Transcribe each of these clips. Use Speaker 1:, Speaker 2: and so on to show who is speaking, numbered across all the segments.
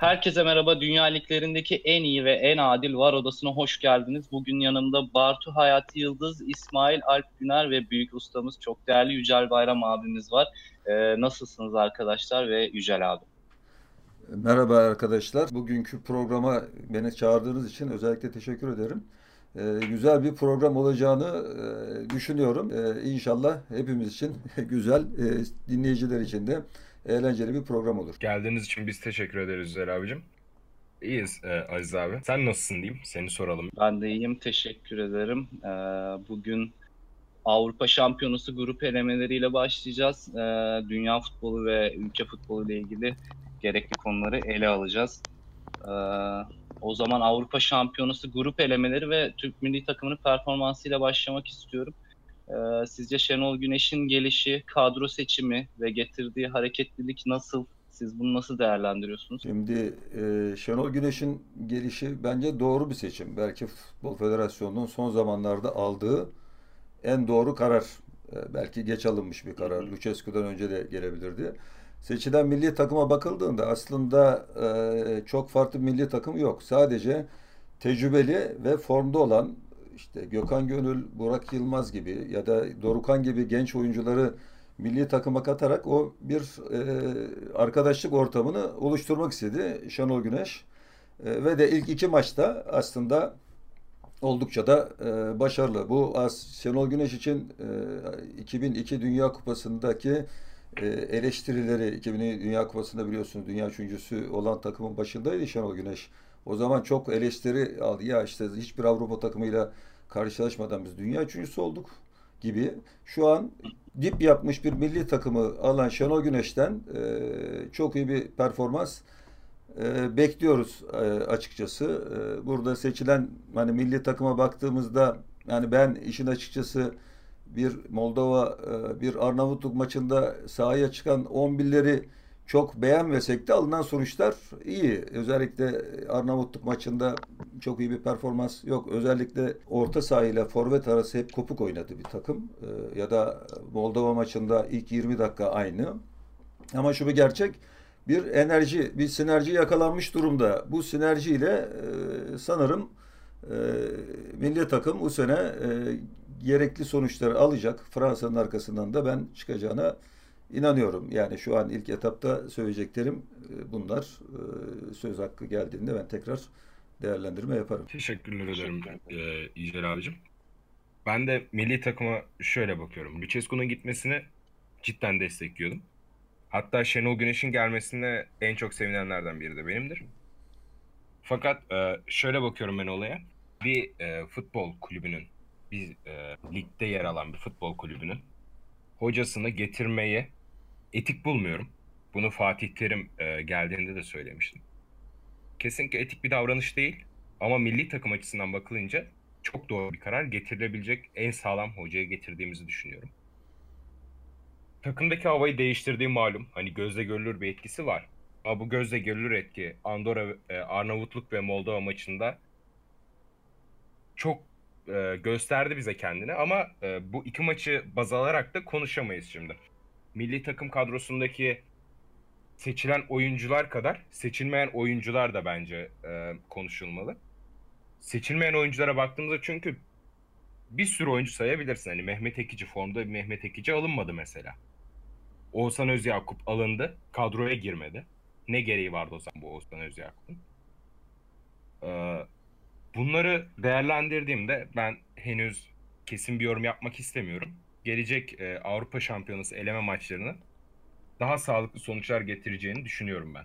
Speaker 1: Herkese merhaba. Dünya liglerindeki en iyi ve en adil var odasına hoş geldiniz. Bugün yanımda Bartu Hayati Yıldız, İsmail Alp Güner ve büyük ustamız çok değerli Yücel Bayram abimiz var. Ee, nasılsınız arkadaşlar ve Yücel abi?
Speaker 2: Merhaba arkadaşlar. Bugünkü programa beni çağırdığınız için özellikle teşekkür ederim. Ee, güzel bir program olacağını e, düşünüyorum. Ee, inşallah hepimiz için güzel, e, dinleyiciler için de eğlenceli bir program olur.
Speaker 3: Geldiğiniz için biz teşekkür ederiz Güzel abicim. İyiyiz e, Aziz abi. Sen nasılsın diyeyim? Seni soralım.
Speaker 1: Ben de iyiyim. Teşekkür ederim. Ee, bugün Avrupa Şampiyonası grup elemeleriyle başlayacağız. Ee, dünya futbolu ve ülke futbolu ile ilgili gerekli konuları ele alacağız. Ee, o zaman Avrupa Şampiyonası grup elemeleri ve Türk milli takımının performansıyla başlamak istiyorum. Ee, sizce Şenol Güneş'in gelişi, kadro seçimi ve getirdiği hareketlilik nasıl? Siz bunu nasıl değerlendiriyorsunuz?
Speaker 2: Şimdi e, Şenol Güneş'in gelişi bence doğru bir seçim. Belki Futbol Federasyonu'nun son zamanlarda aldığı en doğru karar. E, belki geç alınmış bir karar. Lucescu'dan önce de gelebilirdi. Seçilen milli takıma bakıldığında aslında e, çok farklı milli takım yok. Sadece tecrübeli ve formda olan işte Gökhan Gönül, Burak Yılmaz gibi ya da Dorukan gibi genç oyuncuları milli takıma katarak o bir e, arkadaşlık ortamını oluşturmak istedi Şenol Güneş. E, ve de ilk iki maçta aslında oldukça da e, başarılı. Bu Şenol Güneş için e, 2002 Dünya Kupası'ndaki e, eleştirileri 2002 Dünya Kupası'nda biliyorsunuz dünya üçüncüsü olan takımın başındaydı Şenol Güneş. O zaman çok eleştiri aldı. Ya işte hiçbir Avrupa takımıyla karşılaşmadan biz dünya üçüncüsü olduk gibi. Şu an dip yapmış bir milli takımı alan Şenol Güneş'ten e, çok iyi bir performans e, bekliyoruz e, açıkçası. E, burada seçilen hani milli takıma baktığımızda yani ben işin açıkçası bir Moldova, e, bir Arnavutluk maçında sahaya çıkan 11'leri çok beğenmesek de alınan sonuçlar iyi. Özellikle Arnavutluk maçında çok iyi bir performans yok. Özellikle orta sahayla forvet arası hep kopuk oynadı bir takım. Ee, ya da Moldova maçında ilk 20 dakika aynı. Ama şu bir gerçek bir enerji, bir sinerji yakalanmış durumda. Bu sinerjiyle e, sanırım e, milli takım bu sene e, gerekli sonuçları alacak. Fransa'nın arkasından da ben çıkacağına inanıyorum. Yani şu an ilk etapta söyleyeceklerim e, bunlar. E, söz hakkı geldiğinde ben tekrar değerlendirme yaparım.
Speaker 3: Teşekkürler ederim e, İcel abicim. Ben de milli takıma şöyle bakıyorum. Lucescu'nun gitmesini cidden destekliyordum. Hatta Şenol Güneş'in gelmesine en çok sevinenlerden biri de benimdir. Fakat şöyle bakıyorum ben olaya. Bir futbol kulübünün, bir ligde yer alan bir futbol kulübünün hocasını getirmeyi etik bulmuyorum. Bunu Fatih Terim e, geldiğinde de söylemiştim. Kesinlikle etik bir davranış değil ama milli takım açısından bakılınca çok doğru bir karar getirilebilecek en sağlam hocaya getirdiğimizi düşünüyorum. Takımdaki havayı değiştirdiği malum. Hani gözle görülür bir etkisi var. Ama bu gözle görülür etki Andorra, e, Arnavutluk ve Moldova maçında çok e, gösterdi bize kendini ama e, bu iki maçı baz alarak da konuşamayız şimdi milli takım kadrosundaki seçilen oyuncular kadar seçilmeyen oyuncular da bence e, konuşulmalı. Seçilmeyen oyunculara baktığımızda çünkü bir sürü oyuncu sayabilirsin. Hani Mehmet Ekici formda Mehmet Ekici alınmadı mesela. Oğuzhan Özyakup alındı. Kadroya girmedi. Ne gereği vardı o zaman bu Oğuzhan Özyakup'un? Ee, bunları değerlendirdiğimde ben henüz kesin bir yorum yapmak istemiyorum gelecek e, Avrupa Şampiyonası eleme maçlarının daha sağlıklı sonuçlar getireceğini düşünüyorum ben.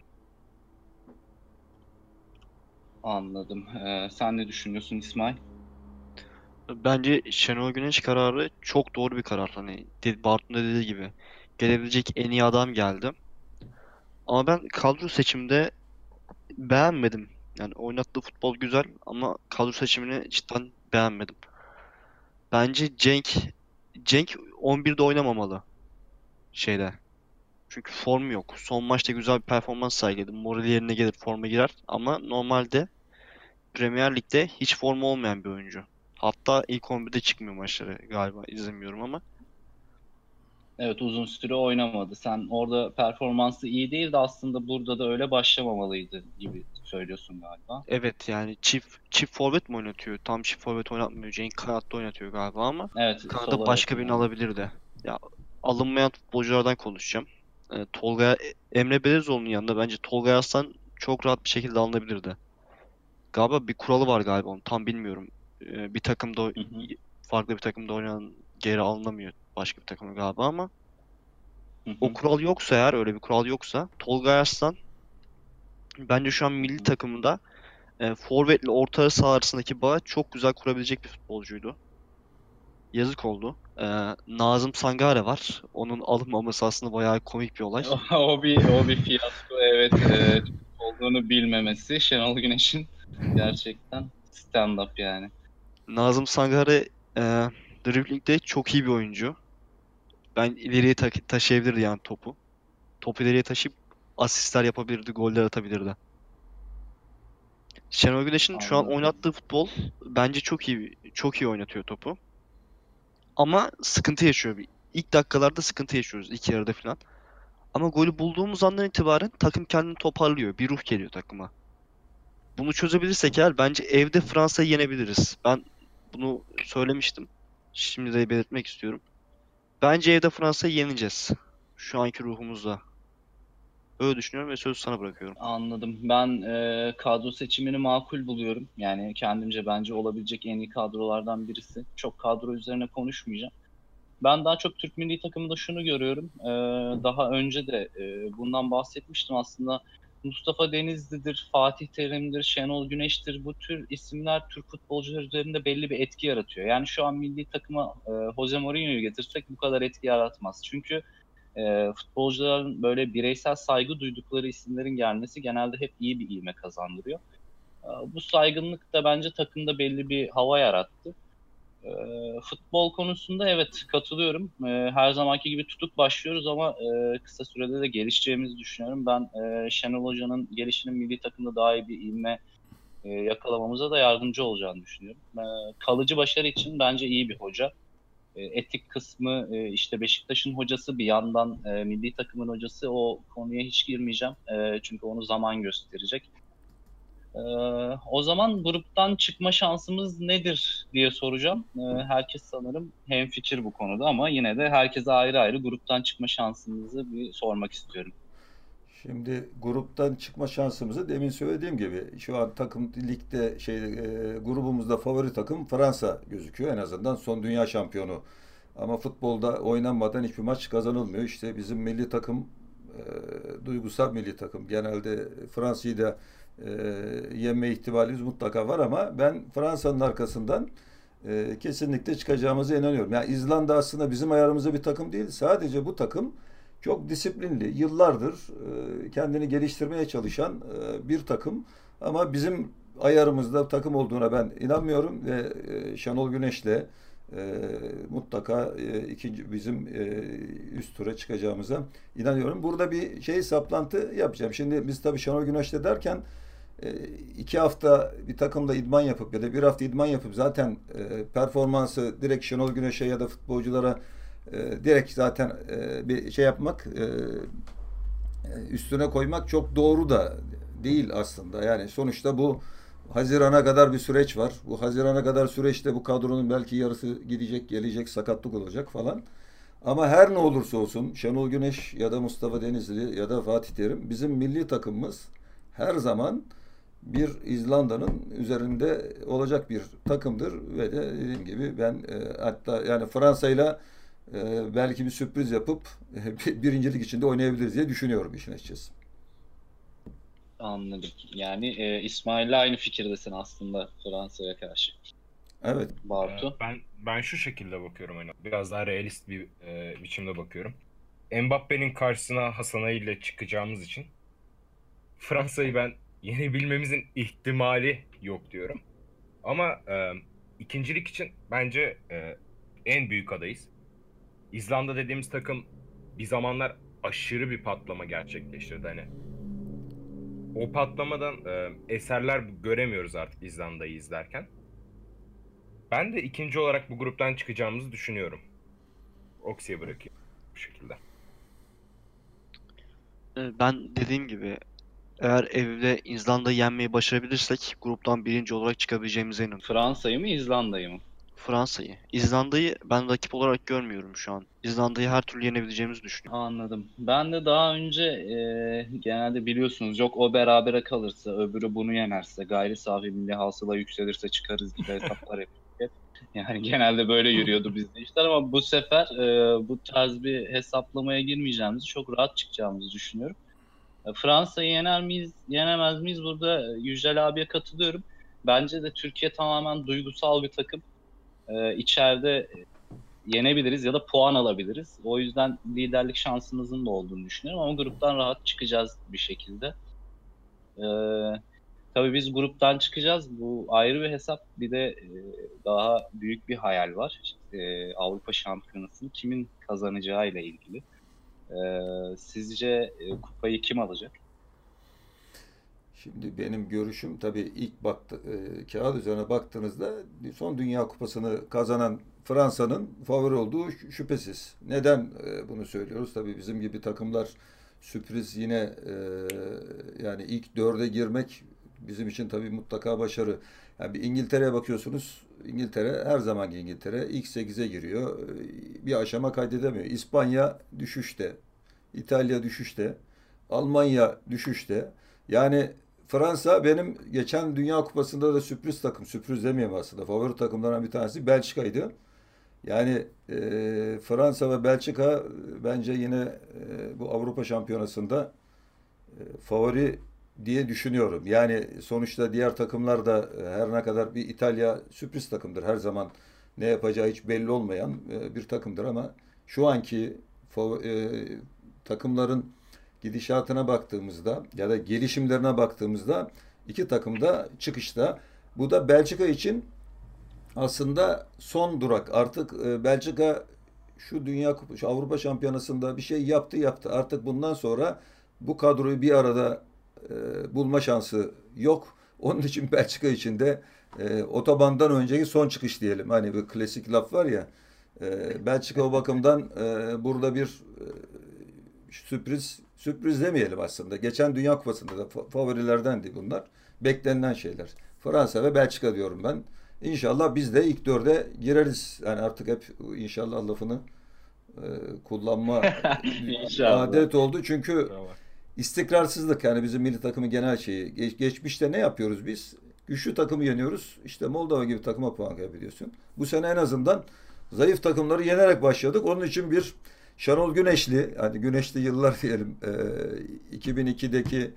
Speaker 1: Anladım. Ee, sen ne düşünüyorsun İsmail?
Speaker 4: Bence Şenol Güneş kararı çok doğru bir karar. Hani Bartun dediği gibi gelebilecek en iyi adam geldi. Ama ben kadro seçimde beğenmedim. Yani oynattığı futbol güzel ama kadro seçimini cidden beğenmedim. Bence Cenk Cenk 11'de oynamamalı şeyde. Çünkü form yok. Son maçta güzel bir performans sergiledi. Morali yerine gelir, forma girer. Ama normalde Premier Lig'de hiç formu olmayan bir oyuncu. Hatta ilk 11'de çıkmıyor maçları galiba. izlemiyorum ama.
Speaker 1: Evet uzun süre oynamadı. Sen orada performansı iyi değildi aslında burada da öyle başlamamalıydı gibi söylüyorsun galiba.
Speaker 4: Evet yani çift çift forvet mi oynatıyor? Tam çift forvet oynatmıyor. Cenk kanatta oynatıyor galiba ama
Speaker 1: Evet. sol
Speaker 4: başka birini
Speaker 1: yani.
Speaker 4: alabilirdi. Ya alınmayan futbolculardan konuşacağım. Ee, Tolga Emre Belezoğlu'nun yanında bence Tolga Arslan çok rahat bir şekilde alınabilirdi. Galiba bir kuralı var galiba onun tam bilmiyorum. Ee, bir takımda
Speaker 1: Hı hı.
Speaker 4: farklı bir takımda oynayan geri alınamıyor başka bir takıma galiba ama
Speaker 1: Hı hı.
Speaker 4: o kural yoksa eğer öyle bir kural yoksa Tolga Arslan bence şu an milli takımında e, forvetle orta saha arasındaki bağı çok güzel kurabilecek bir futbolcuydu. Yazık oldu. E, Nazım Sangare var. Onun alınmaması aslında bayağı komik bir olay.
Speaker 1: o bir o bir fiyasko evet e, olduğunu bilmemesi Şenol Güneş'in gerçekten stand up yani.
Speaker 4: Nazım Sangare e, driblingde çok iyi bir oyuncu. Ben ileriye ta- taşıyabilirdi yani topu. Topu ileriye taşıyıp asistler yapabilirdi, goller atabilirdi. Şenol Güneş'in şu an oynattığı futbol bence çok iyi çok iyi oynatıyor topu. Ama sıkıntı yaşıyor. Bir- İlk dakikalarda sıkıntı yaşıyoruz ilk yarıda falan. Ama golü bulduğumuz andan itibaren takım kendini toparlıyor. Bir ruh geliyor takıma. Bunu çözebilirsek eğer bence evde Fransa'yı yenebiliriz. Ben bunu söylemiştim. Şimdi de belirtmek istiyorum. Bence evde Fransa'yı yeneceğiz. Şu anki ruhumuzla. Öyle düşünüyorum ve sözü sana bırakıyorum.
Speaker 1: Anladım. Ben e, kadro seçimini makul buluyorum. Yani kendimce bence olabilecek en iyi kadrolardan birisi. Çok kadro üzerine konuşmayacağım. Ben daha çok Türk milli takımında şunu görüyorum. E, daha önce de e, bundan bahsetmiştim aslında. Mustafa Denizli'dir, Fatih Terim'dir, Şenol Güneş'tir. Bu tür isimler Türk futbolcular üzerinde belli bir etki yaratıyor. Yani şu an milli takıma e, Jose Mourinho'yu getirsek bu kadar etki yaratmaz. Çünkü e, futbolcuların böyle bireysel saygı duydukları isimlerin gelmesi genelde hep iyi bir ivme kazandırıyor. E, bu saygınlık da bence takımda belli bir hava yarattı. E, futbol konusunda evet katılıyorum. E, her zamanki gibi tutuk başlıyoruz ama e, kısa sürede de gelişeceğimizi düşünüyorum. Ben e, Şenol Hoca'nın gelişinin milli takımda daha iyi bir ivme e, yakalamamıza da yardımcı olacağını düşünüyorum. E, kalıcı başarı için bence iyi bir hoca. E, etik kısmı e, işte Beşiktaş'ın hocası bir yandan e, milli takımın hocası o konuya hiç girmeyeceğim. Çünkü onu zaman gösterecek. O zaman gruptan çıkma şansımız nedir diye soracağım. Herkes sanırım hemfikir bu konuda ama yine de herkese ayrı ayrı gruptan çıkma şansımızı bir sormak istiyorum.
Speaker 2: Şimdi gruptan çıkma şansımızı demin söylediğim gibi şu an takım ligde şey e, grubumuzda favori takım Fransa gözüküyor en azından son dünya şampiyonu. Ama futbolda oynanmadan hiçbir maç kazanılmıyor. İşte bizim milli takım e, duygusal milli takım. Genelde Fransa'yı da e, yenme ihtimalimiz mutlaka var ama ben Fransa'nın arkasından e, kesinlikle çıkacağımıza inanıyorum. Yani İzlanda aslında bizim ayarımızda bir takım değil. Sadece bu takım çok disiplinli, yıllardır e, kendini geliştirmeye çalışan e, bir takım. Ama bizim ayarımızda takım olduğuna ben inanmıyorum ve e, Şenol Güneş'le mutlaka ikinci bizim üst tura çıkacağımıza inanıyorum. Burada bir şey saplantı yapacağım. Şimdi biz tabii Şenol Güneş'le derken iki hafta bir takımda idman yapıp ya da bir hafta idman yapıp zaten performansı direkt Şenol Güneş'e ya da futbolculara e, direkt zaten e, bir şey yapmak e, üstüne koymak çok doğru da değil aslında. Yani sonuçta bu Haziran'a kadar bir süreç var. Bu Haziran'a kadar süreçte bu kadronun belki yarısı gidecek, gelecek, sakatlık olacak falan. Ama her ne olursa olsun Şenol Güneş ya da Mustafa Denizli ya da Fatih Terim bizim milli takımımız her zaman bir İzlanda'nın üzerinde olacak bir takımdır ve de dediğim gibi ben e, hatta yani Fransa'yla e, belki bir sürpriz yapıp e, birincilik içinde oynayabiliriz diye düşünüyorum işin açıkçası.
Speaker 1: Anladım. Yani e, İsmail'le aynı fikirdesin aslında Fransa'ya karşı.
Speaker 2: Evet.
Speaker 1: Bartu.
Speaker 3: Ee, Ben ben şu şekilde bakıyorum hani biraz daha realist bir e, biçimde bakıyorum. Mbappe'nin karşısına Hasan Ali ile çıkacağımız için Fransa'yı ben yenebilmemizin ihtimali yok diyorum. Ama e, ikincilik için bence e, en büyük adayız. İzlanda dediğimiz takım bir zamanlar aşırı bir patlama gerçekleştirdi hani. O patlamadan e, eserler göremiyoruz artık İzlanda'yı izlerken. Ben de ikinci olarak bu gruptan çıkacağımızı düşünüyorum. Oksi'ye bırakayım. bu şekilde.
Speaker 4: Ee, Ben dediğim gibi eğer evde İzlanda'yı yenmeyi başarabilirsek gruptan birinci olarak çıkabileceğimize inanıyorum.
Speaker 1: Fransa'yı mı İzlanda'yı mı?
Speaker 4: Fransa'yı. İzlanda'yı ben rakip olarak görmüyorum şu an. İzlanda'yı her türlü yenebileceğimizi düşünüyorum.
Speaker 1: Anladım. Ben de daha önce e, genelde biliyorsunuz yok o berabere kalırsa öbürü bunu yenerse gayri safi milli hasıla yükselirse çıkarız gibi hesaplar yapıyorduk hep. Yani genelde böyle yürüyordu bizde işler ama bu sefer e, bu tarz bir hesaplamaya girmeyeceğimizi çok rahat çıkacağımızı düşünüyorum. E, Fransa'yı yener miyiz, yenemez miyiz? Burada e, Yücel abiye katılıyorum. Bence de Türkiye tamamen duygusal bir takım. E, içeride e, yenebiliriz ya da puan alabiliriz. O yüzden liderlik şansımızın da olduğunu düşünüyorum ama gruptan rahat çıkacağız bir şekilde. Ee, tabii biz gruptan çıkacağız. Bu ayrı bir hesap. Bir de e, daha büyük bir hayal var. İşte, Avrupa Şampiyonası'nı kimin kazanacağı ile ilgili. Ee, sizce e, kupayı kim alacak?
Speaker 2: Şimdi benim görüşüm tabii ilk baktı, e, kağıt üzerine baktığınızda son Dünya Kupası'nı kazanan Fransa'nın favori olduğu şü- şüphesiz. Neden e, bunu söylüyoruz? Tabii bizim gibi takımlar sürpriz yine e, yani ilk dörde girmek bizim için tabii mutlaka başarı. Yani bir İngiltere'ye bakıyorsunuz. İngiltere her zamanki İngiltere ilk 8'e giriyor. E, Bir aşama kaydedemiyor. İspanya düşüşte. İtalya düşüşte. Almanya düşüşte. Yani Fransa benim geçen Dünya Kupası'nda da sürpriz takım, sürpriz demeyeyim aslında. Favori takımlardan bir tanesi Belçika'ydı. Yani e, Fransa ve Belçika e, bence yine e, bu Avrupa Şampiyonası'nda e, favori diye düşünüyorum. Yani sonuçta diğer takımlar da e, her ne kadar bir İtalya sürpriz takımdır. Her zaman ne yapacağı hiç belli olmayan e, bir takımdır ama şu anki e, takımların gidişatına baktığımızda ya da gelişimlerine baktığımızda iki takım da çıkışta. Bu da Belçika için aslında son durak. Artık e, Belçika şu Dünya Kupa- şu Avrupa Şampiyonası'nda bir şey yaptı yaptı. Artık bundan sonra bu kadroyu bir arada e, bulma şansı yok. Onun için Belçika için de e, otobandan önceki son çıkış diyelim. Hani bir klasik laf var ya. E, Belçika o bakımdan e, burada bir e, sürpriz sürpriz demeyelim aslında. Geçen Dünya Kupası'nda da fa- favorilerdendi bunlar. Beklenilen şeyler. Fransa ve Belçika diyorum ben. İnşallah biz de ilk dörde gireriz. Yani artık hep inşallah lafını e, kullanma
Speaker 1: İnşallah.
Speaker 2: adet oldu. Çünkü
Speaker 3: Bravo.
Speaker 2: istikrarsızlık yani bizim milli takımın genel şeyi. Geç- geçmişte ne yapıyoruz biz? Güçlü takımı yeniyoruz. İşte Moldova gibi takıma puan kaybediyorsun. Bu sene en azından zayıf takımları yenerek başladık. Onun için bir Şenol Güneşli, hani Güneşli yıllar diyelim, e, 2002'deki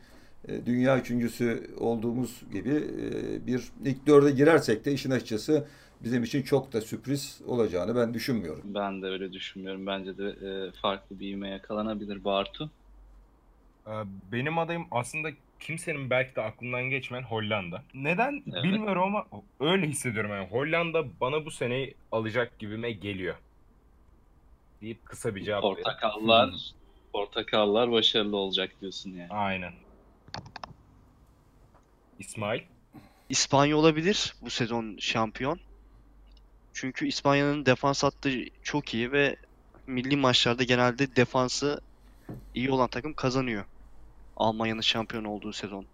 Speaker 2: e, dünya üçüncüsü olduğumuz gibi e, bir ilk dörde girersek de işin açıkçası bizim için çok da sürpriz olacağını ben düşünmüyorum.
Speaker 1: Ben de öyle düşünmüyorum. Bence de e, farklı bir ivme yakalanabilir Bartu.
Speaker 3: Ee, Benim adayım aslında kimsenin belki de aklından geçmeyen Hollanda. Neden
Speaker 1: Evet.
Speaker 3: bilmiyorum ama öyle hissediyorum yani. Hollanda bana bu seneyi alacak gibime geliyor. Deyip kısa bir cevap.
Speaker 1: Portakallar, portakallar başarılı olacak diyorsun yani.
Speaker 3: Aynen. İsmail.
Speaker 4: İspanya olabilir bu sezon şampiyon. Çünkü İspanya'nın defans hattı çok iyi ve milli maçlarda genelde defansı iyi olan takım kazanıyor. Almanya'nın şampiyon olduğu sezon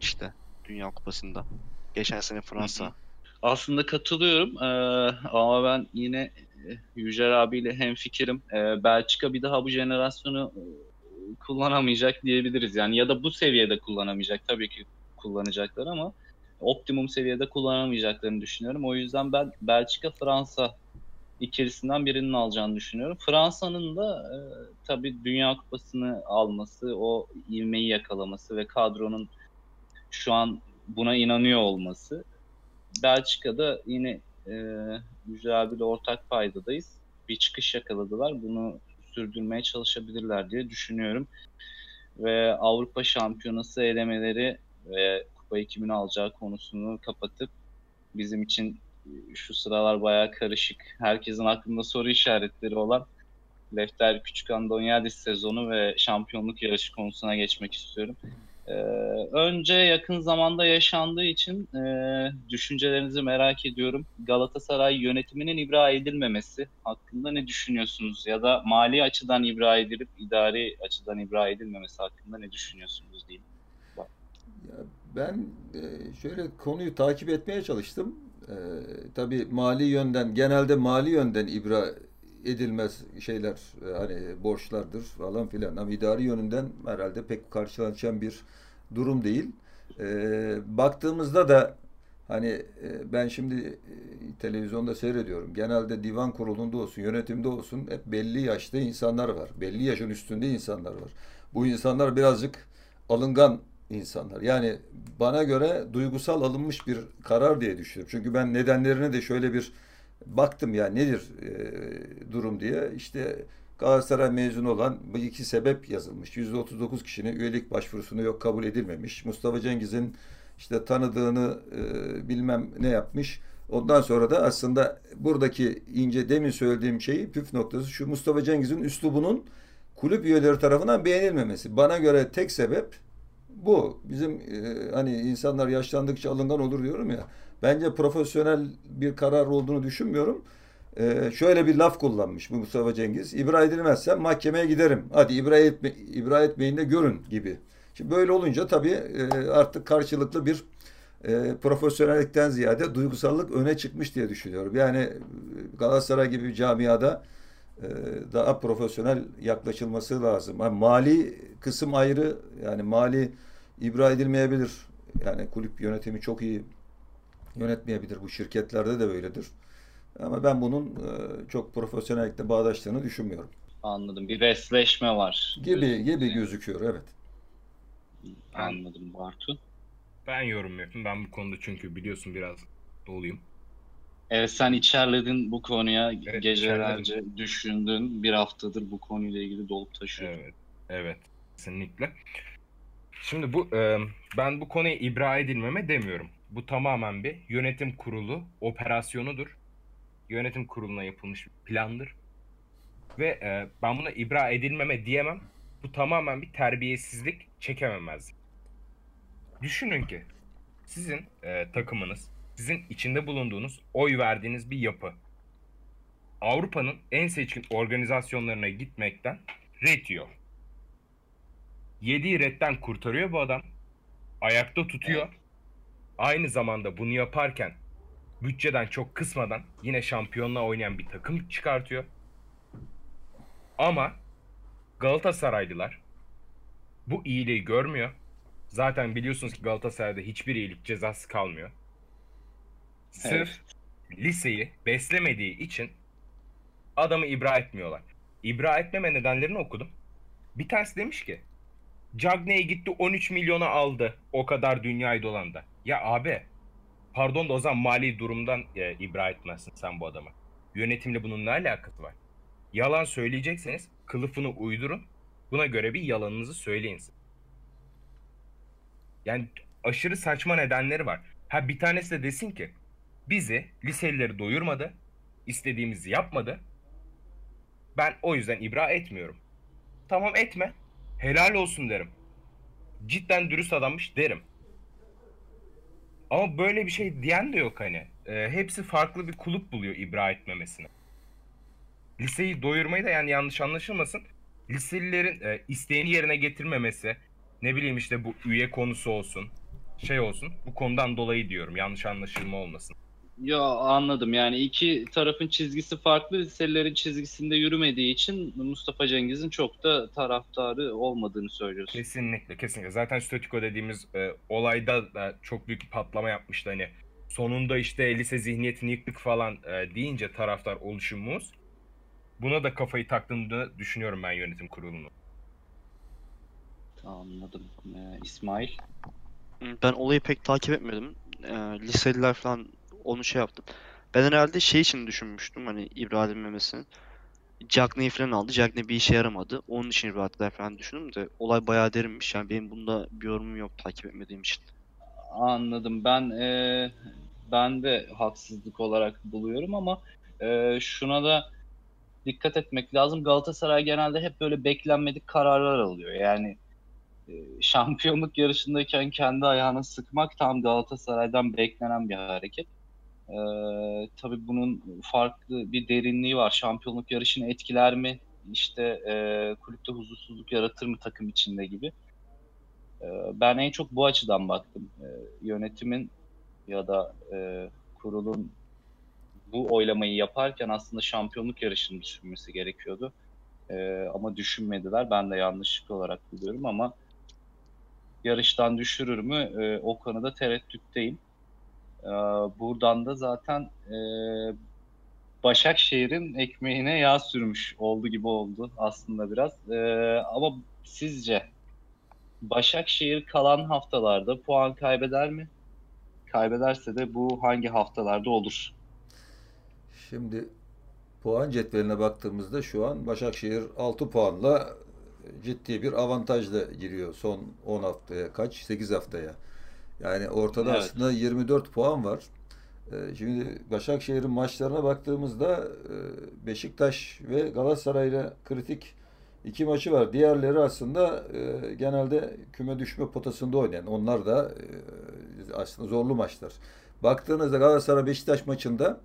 Speaker 4: işte Dünya Kupası'nda. Geçen sene Fransa.
Speaker 1: Aslında katılıyorum Ee, ama ben yine Yücel abiyle hemfikirim. Ee, Belçika bir daha bu jenerasyonu e, kullanamayacak diyebiliriz. Yani ya da bu seviyede kullanamayacak. Tabii ki kullanacaklar ama optimum seviyede kullanamayacaklarını düşünüyorum. O yüzden ben Belçika Fransa ikilisinden birinin alacağını düşünüyorum. Fransa'nın da e, tabii Dünya Kupası'nı alması, o ivmeyi yakalaması ve kadronun şu an buna inanıyor olması Belçika'da yine e, Yücel abiyle ortak paydadayız. Bir çıkış yakaladılar. Bunu sürdürmeye çalışabilirler diye düşünüyorum. Ve Avrupa Şampiyonası elemeleri ve kupayı kimin alacağı konusunu kapatıp bizim için şu sıralar bayağı karışık. Herkesin aklında soru işaretleri olan Lefter Küçük Andonyadis sezonu ve şampiyonluk yarışı konusuna geçmek istiyorum. Ee, önce yakın zamanda yaşandığı için e, düşüncelerinizi merak ediyorum. Galatasaray yönetiminin ibra edilmemesi hakkında ne düşünüyorsunuz? Ya da mali açıdan ibra edilip idari açıdan ibra edilmemesi hakkında ne düşünüyorsunuz diyeyim.
Speaker 2: Ya ben e, şöyle konuyu takip etmeye çalıştım. E, tabii mali yönden, genelde mali yönden ibra edilmez şeyler e, hani borçlardır falan filan ama idari yönünden herhalde pek karşılaşan bir durum değil. E, baktığımızda da hani e, ben şimdi televizyonda seyrediyorum. Genelde divan kurulunda olsun, yönetimde olsun hep belli yaşta insanlar var. Belli yaşın üstünde insanlar var. Bu insanlar birazcık alıngan insanlar. Yani bana göre duygusal alınmış bir karar diye düşünüyorum. Çünkü ben nedenlerine de şöyle bir baktım ya nedir e, durum diye. İşte Galatasaray mezunu olan bu iki sebep yazılmış. %39 kişinin üyelik başvurusunu yok kabul edilmemiş. Mustafa Cengiz'in işte tanıdığını e, bilmem ne yapmış. Ondan sonra da aslında buradaki ince demin söylediğim şeyi püf noktası şu Mustafa Cengiz'in üslubunun kulüp üyeleri tarafından beğenilmemesi. Bana göre tek sebep bu. Bizim e, hani insanlar yaşlandıkça alıngan olur diyorum ya. Bence profesyonel bir karar olduğunu düşünmüyorum. E, şöyle bir laf kullanmış bu Mustafa Cengiz. İbra edilmezsem mahkemeye giderim. Hadi ibra, etme, ibra etmeyin de görün gibi. Şimdi böyle olunca tabii e, artık karşılıklı bir e, profesyonellikten ziyade duygusallık öne çıkmış diye düşünüyorum. Yani e, Galatasaray gibi bir camiada e, daha profesyonel yaklaşılması lazım. Yani mali kısım ayrı yani mali ibra edilmeyebilir. Yani kulüp yönetimi çok iyi yönetmeyebilir. Bu şirketlerde de böyledir. Ama ben bunun e, çok profesyonellikle bağdaştığını düşünmüyorum.
Speaker 1: Anladım. Bir resleşme var.
Speaker 2: Gibi gibi gözüküyor evet.
Speaker 1: Anladım Bartu.
Speaker 3: Ben yorum yapayım. Ben bu konuda çünkü biliyorsun biraz doluyum.
Speaker 1: Evet sen içerledin bu konuya.
Speaker 3: Evet,
Speaker 1: Gecelerce
Speaker 3: içerledim.
Speaker 1: düşündün. Bir haftadır bu konuyla ilgili dolup taşıyordun.
Speaker 3: Evet, evet, kesinlikle. Şimdi bu e, ben bu konuya ibra edilmeme demiyorum. Bu tamamen bir yönetim kurulu operasyonudur. Yönetim kuruluna yapılmış bir plandır. Ve e, ben buna ibra edilmeme diyemem. Bu tamamen bir terbiyesizlik, çekememezlik. Düşünün ki sizin e, takımınız, sizin içinde bulunduğunuz, oy verdiğiniz bir yapı. Avrupa'nın en seçkin organizasyonlarına gitmekten ret yiyor. Yediği retten kurtarıyor bu adam. Ayakta tutuyor. Aynı zamanda bunu yaparken bütçeden çok kısmadan yine şampiyonla oynayan bir takım çıkartıyor. Ama Galatasaraylılar bu iyiliği görmüyor. Zaten biliyorsunuz ki Galatasaray'da hiçbir iyilik cezası kalmıyor. Sırf liseyi beslemediği için adamı ibra etmiyorlar. İbra etmeme nedenlerini okudum. Bir tanesi demiş ki Cagney gitti 13 milyona aldı o kadar dünyayı dolanda. Ya abi pardon da o zaman mali durumdan e, ibra etmezsin sen bu adamı. Yönetimle bunun ne alakası var? Yalan söyleyecekseniz kılıfını uydurun. Buna göre bir yalanınızı söyleyin. Yani aşırı saçma nedenleri var. Ha bir tanesi de desin ki bizi liselileri doyurmadı. istediğimizi yapmadı. Ben o yüzden ibra etmiyorum. Tamam etme. Helal olsun derim. Cidden dürüst adammış derim. Ama böyle bir şey diyen de yok hani. Ee, hepsi farklı bir kulüp buluyor ibra etmemesini. Liseyi doyurmayı da yani yanlış anlaşılmasın. Liselilerin e, isteğini yerine getirmemesi, ne bileyim işte bu üye konusu olsun, şey olsun. Bu konudan dolayı diyorum. Yanlış anlaşılma olmasın.
Speaker 1: Ya anladım yani iki tarafın çizgisi farklı liselerin çizgisinde yürümediği için Mustafa Cengiz'in çok da taraftarı olmadığını söylüyorsun.
Speaker 3: Kesinlikle, kesinlikle. Zaten Stötiko dediğimiz e, olayda da çok büyük bir patlama yapmıştı. Hani sonunda işte lise zihniyetini yıktık falan e, deyince taraftar oluşumumuz buna da kafayı taktığını düşünüyorum ben yönetim kurulunu.
Speaker 1: Anladım. Ee, İsmail.
Speaker 4: Ben olayı pek takip etmedim. Ee, liseliler falan onu şey yaptım. Ben herhalde şey için düşünmüştüm hani ibra edilmemesini. Cagney'i falan aldı. Cagney bir işe yaramadı. Onun için ibra ettiler falan düşündüm de olay bayağı derinmiş. Yani benim bunda bir yorumum yok takip etmediğim için.
Speaker 1: Anladım. Ben e, ben de haksızlık olarak buluyorum ama e, şuna da dikkat etmek lazım. Galatasaray genelde hep böyle beklenmedik kararlar alıyor. Yani şampiyonluk yarışındayken kendi ayağını sıkmak tam Galatasaray'dan beklenen bir hareket. E, tabii bunun farklı bir derinliği var. Şampiyonluk yarışını etkiler mi? İşte e, kulüpte huzursuzluk yaratır mı takım içinde gibi. E, ben en çok bu açıdan baktım. E, yönetimin ya da e, kurulun bu oylamayı yaparken aslında şampiyonluk yarışını düşünmesi gerekiyordu. E, ama düşünmediler. Ben de yanlışlık olarak buluyorum ama yarıştan düşürür mü e, o konuda tereddütteyim. E, buradan da zaten e, Başakşehir'in ekmeğine yağ sürmüş oldu gibi oldu aslında biraz. E, ama sizce Başakşehir kalan haftalarda puan kaybeder mi? Kaybederse de bu hangi haftalarda olur?
Speaker 2: Şimdi puan cetveline baktığımızda şu an Başakşehir 6 puanla ciddi bir avantajla giriyor son 10 haftaya kaç 8 haftaya. Yani ortada evet. aslında 24 puan var. Ee, şimdi Başakşehir'in maçlarına baktığımızda e, Beşiktaş ve Galatasaray'la kritik iki maçı var. Diğerleri aslında e, genelde küme düşme potasında oynayan. Onlar da e, aslında zorlu maçlar. Baktığınızda Galatasaray Beşiktaş maçında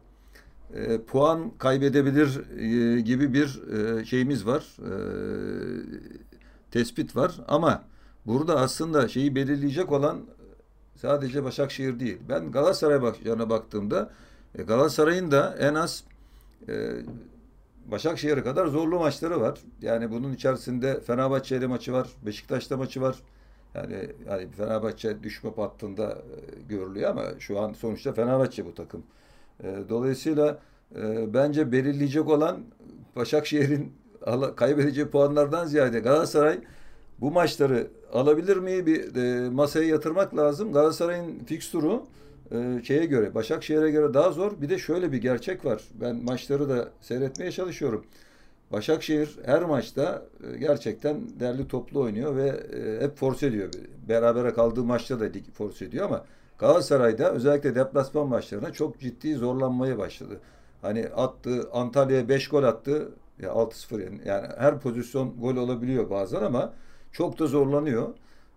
Speaker 2: e, puan kaybedebilir e, gibi bir e, şeyimiz var. E, tespit var ama burada aslında şeyi belirleyecek olan sadece Başakşehir değil. Ben Galatasaray yana baktığımda e, Galatasaray'ın da en az e, Başakşehir'e kadar zorlu maçları var. Yani bunun içerisinde Fenerbahçe'yle maçı var, Beşiktaş'ta maçı var. Yani, yani Fenerbahçe düşme pattında e, görülüyor ama şu an sonuçta Fenerbahçe bu takım. E, dolayısıyla e, bence belirleyecek olan Başakşehir'in kaybedeceği puanlardan ziyade Galatasaray bu maçları alabilir mi bir e, masaya yatırmak lazım. Galatasaray'ın fiksturu e, şeye göre Başakşehir'e göre daha zor. Bir de şöyle bir gerçek var. Ben maçları da seyretmeye çalışıyorum. Başakşehir her maçta e, gerçekten derli toplu oynuyor ve e, hep force ediyor. Berabere kaldığı maçta da force ediyor ama Galatasaray'da özellikle deplasman maçlarına çok ciddi zorlanmaya başladı. Hani attı Antalya'ya 5 gol attı. Ya 6-0 yani. yani her pozisyon gol olabiliyor bazen ama çok da zorlanıyor.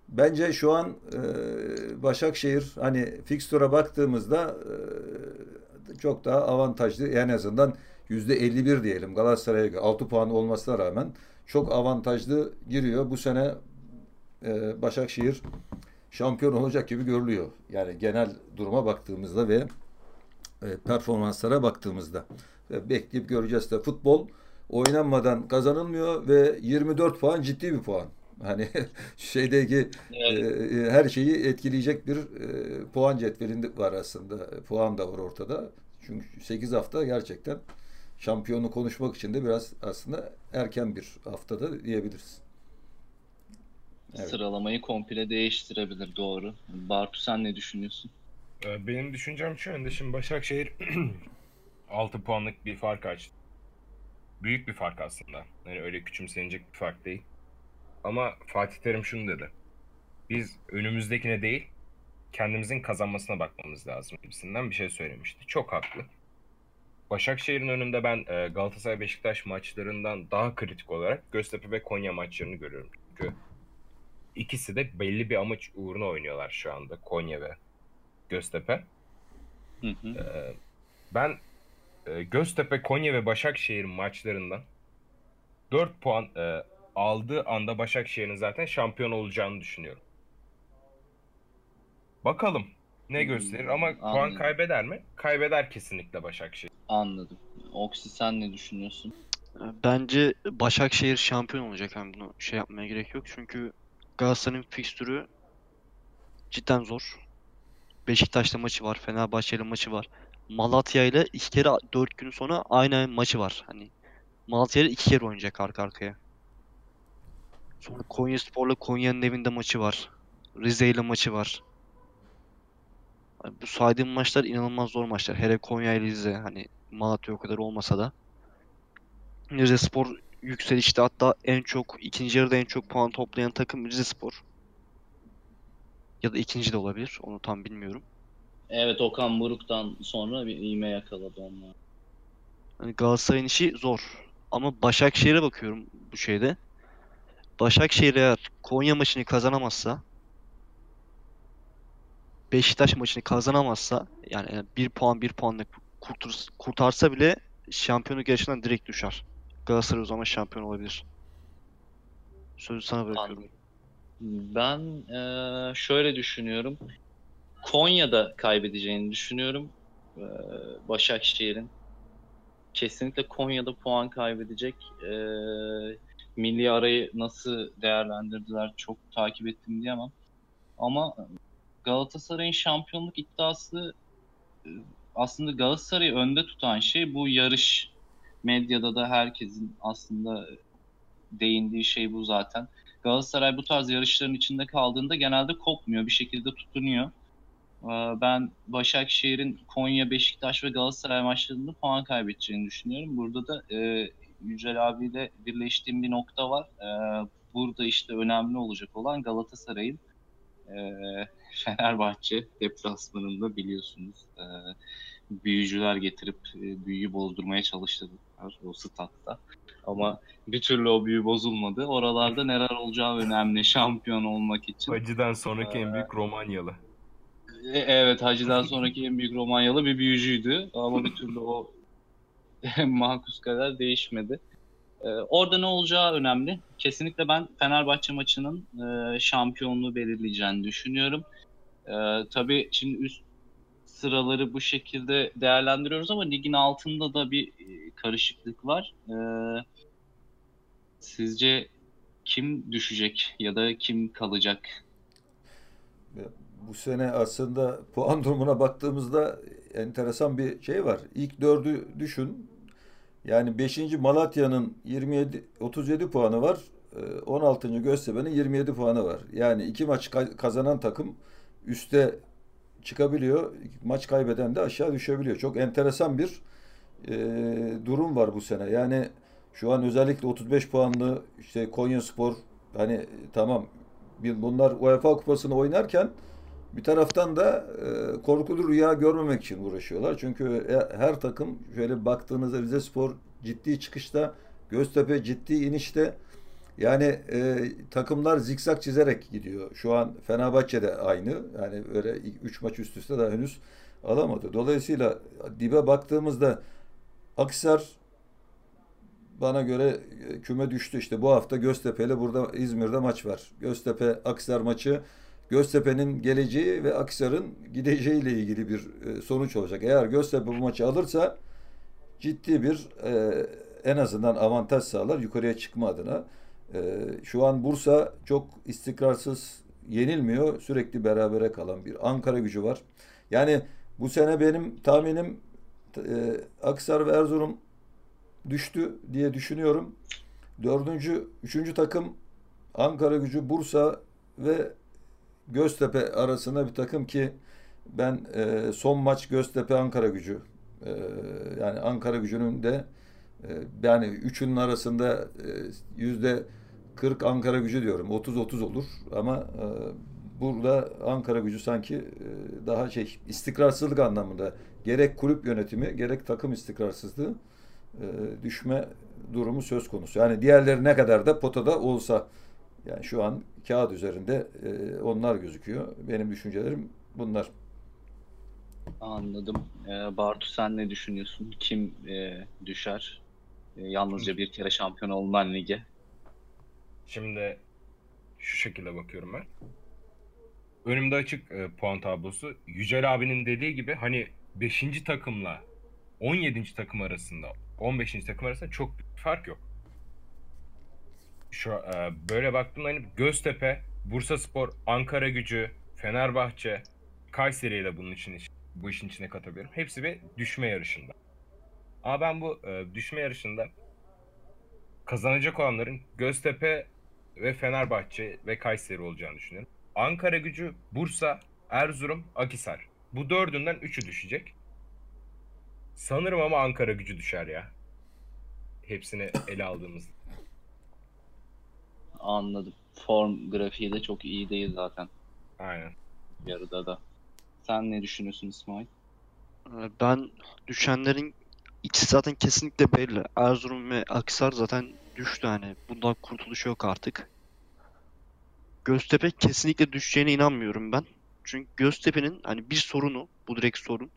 Speaker 2: Bence şu an e, Başakşehir hani fixture'a baktığımızda e, çok daha avantajlı. En azından yüzde 51 diyelim Galatasaray'a göre 6 puan olmasına rağmen çok avantajlı giriyor. Bu sene e, Başakşehir şampiyon olacak gibi görülüyor. Yani genel duruma baktığımızda ve e, performanslara baktığımızda. Ve bekleyip göreceğiz de futbol oynanmadan kazanılmıyor ve 24 puan ciddi bir puan. Hani şeydeki evet. e, her şeyi etkileyecek bir e, puan cetvelinde var aslında. Puan da var ortada. Çünkü 8 hafta gerçekten şampiyonu konuşmak için de biraz aslında erken bir haftada diyebiliriz.
Speaker 1: Evet. Sıralamayı komple değiştirebilir doğru. Bartu sen ne düşünüyorsun?
Speaker 3: Ee, benim düşüncem şu yönde. Şimdi Başakşehir 6 puanlık bir fark açtı. Büyük bir fark aslında. Yani öyle küçümsenecek bir fark değil. Ama Fatih Terim şunu dedi. Biz önümüzdekine değil, kendimizin kazanmasına bakmamız lazım gibisinden bir şey söylemişti. Çok haklı. Başakşehir'in önünde ben e, Galatasaray Beşiktaş maçlarından daha kritik olarak Göztepe ve Konya maçlarını görüyorum. Çünkü ikisi de belli bir amaç uğruna oynuyorlar şu anda Konya ve Göztepe. Hı hı. E, ben e, Göztepe, Konya ve Başakşehir maçlarından 4 puan aldığı anda Başakşehir'in zaten şampiyon olacağını düşünüyorum. Bakalım ne hmm, gösterir ama Anladım. puan kaybeder mi? Kaybeder kesinlikle Başakşehir.
Speaker 1: Anladım. Oksi sen ne düşünüyorsun?
Speaker 4: Bence Başakşehir şampiyon olacak. Yani bunu şey yapmaya gerek yok. Çünkü Galatasaray'ın fikstürü cidden zor. Beşiktaş'ta maçı var. Fenerbahçe'yle maçı var. Malatya ile iki kere dört gün sonra aynı maçı var. Hani Malatya ile iki kere oynayacak arka arkaya. Sonra Konya Spor'la Konya'nın evinde maçı var. Rize ile maçı var. Yani bu saydığım maçlar inanılmaz zor maçlar. Hele Konya ile Rize hani Malatya o kadar olmasa da. Rize Spor yükselişte hatta en çok ikinci yarıda en çok puan toplayan takım Rize Spor. Ya da ikinci de olabilir. Onu tam bilmiyorum.
Speaker 1: Evet Okan Buruk'tan sonra bir iğme yakaladı onlar.
Speaker 4: Yani Galatasaray'ın işi zor. Ama Başakşehir'e bakıyorum bu şeyde. Başakşehir eğer Konya maçını kazanamazsa Beşiktaş maçını kazanamazsa yani bir puan bir puanla kurtur, kurtarsa bile şampiyonluk yarışından direkt düşer. Galatasaray o zaman şampiyon olabilir. Sözü sana bırakıyorum.
Speaker 1: Ben eee, şöyle düşünüyorum. Konya'da kaybedeceğini düşünüyorum. Eee, Başakşehir'in. Kesinlikle Konya'da puan kaybedecek. Eee, milli arayı nasıl değerlendirdiler çok takip ettim diyemem. Ama Galatasaray'ın şampiyonluk iddiası e, aslında Galatasaray'ı önde tutan şey bu yarış. Medyada da herkesin aslında değindiği şey bu zaten. Galatasaray bu tarz yarışların içinde kaldığında genelde kopmuyor. Bir şekilde tutunuyor. Ee, Ben Başakşehir'in Konya, Beşiktaş ve Galatasaray maçlarında puan kaybedeceğini düşünüyorum. Burada da e, Yücel abiyle birleştiğim bir nokta var. Ee, Burada işte önemli olacak olan Galatasaray'ın e, Fenerbahçe deplasmanında biliyorsunuz e, büyücüler getirip e, büyüyü bozdurmaya çalıştılar o statta. Ama bir türlü o büyü bozulmadı. Oralarda neler olacağı önemli şampiyon olmak için.
Speaker 3: Hacı'dan sonraki en büyük Romanyalı.
Speaker 1: E, Evet Hacı'dan sonraki en büyük Romanyalı bir büyücüydü. Ama bir türlü o mahkus kadar değişmedi. E, orada ne olacağı önemli. Kesinlikle ben Fenerbahçe maçının e, şampiyonluğu belirleyeceğini düşünüyorum. E, tabii şimdi üst sıraları bu şekilde değerlendiriyoruz ama ligin altında da bir e, karışıklık var. E, sizce kim düşecek ya da kim kalacak?
Speaker 2: Bu sene aslında puan durumuna baktığımızda enteresan bir şey var. İlk dördü düşün. Yani 5. Malatya'nın 27 37 puanı var. Ee, 16. Göztepe'nin 27 puanı var. Yani iki maç ka- kazanan takım üste çıkabiliyor. Maç kaybeden de aşağı düşebiliyor. Çok enteresan bir e, durum var bu sene. Yani şu an özellikle 35 puanlı işte Konyaspor hani tamam bunlar UEFA Kupası'nı oynarken bir taraftan da e, korkulu rüya görmemek için uğraşıyorlar. Çünkü e- her takım şöyle baktığınızda Rizespor ciddi çıkışta, Göztepe ciddi inişte. Yani e, takımlar zikzak çizerek gidiyor. Şu an Fenerbahçe de aynı. Yani öyle 3 maç üst üste daha henüz alamadı. Dolayısıyla dibe baktığımızda Akhisar bana göre e, küme düştü. İşte bu hafta Göztepe ile burada İzmir'de maç var. Göztepe Akhisar maçı Göztepe'nin geleceği ve Akhisar'ın gideceği ile ilgili bir e, sonuç olacak. Eğer Göztepe bu maçı alırsa ciddi bir e, en azından avantaj sağlar yukarıya çıkma adına. E, şu an Bursa çok istikrarsız yenilmiyor. Sürekli berabere kalan bir Ankara gücü var. Yani bu sene benim tahminim e, Akhisar ve Erzurum düştü diye düşünüyorum. Dördüncü, üçüncü takım Ankara gücü, Bursa ve Göztepe arasında bir takım ki ben e, son maç Göztepe Ankara gücü e, yani Ankara gücünün de e, yani üçünün arasında e, yüzde 40 Ankara gücü diyorum. 30-30 olur ama e, burada Ankara gücü sanki e, daha şey istikrarsızlık anlamında gerek kulüp yönetimi gerek takım istikrarsızlığı e, düşme durumu söz konusu. Yani diğerleri ne kadar da potada olsa yani şu an kağıt üzerinde e, onlar gözüküyor. Benim düşüncelerim bunlar.
Speaker 1: Anladım. Ee, Bartu sen ne düşünüyorsun? Kim e, düşer? E, yalnızca bir kere şampiyon olunan lige.
Speaker 3: Şimdi şu şekilde bakıyorum ben. Önümde açık e, puan tablosu. Yücel abinin dediği gibi hani 5. takımla 17. takım arasında 15. takım arasında çok büyük fark yok. Şu e, böyle baktığımda hani Göztepe, Bursaspor, Ankara Gücü, Fenerbahçe, Kayseri'yi de bunun için bu işin içine katabilirim. Hepsi bir düşme yarışında. Ama ben bu e, düşme yarışında kazanacak olanların Göztepe ve Fenerbahçe ve Kayseri olacağını düşünüyorum. Ankara Gücü, Bursa, Erzurum, Akhisar. Bu dördünden üçü düşecek. Sanırım ama Ankara Gücü düşer ya. Hepsini ele aldığımızda.
Speaker 1: Anladım. Form grafiği de çok iyi değil zaten
Speaker 3: Aynen.
Speaker 1: yarıda da. Sen ne düşünüyorsun İsmail?
Speaker 4: Ee, Ben düşenlerin ikisi zaten kesinlikle belli. Erzurum ve Akhisar zaten düştü hani. Bundan kurtuluş yok artık. Göztepe kesinlikle düşeceğine inanmıyorum ben. Çünkü Göztepe'nin hani bir sorunu, bu direkt sorun.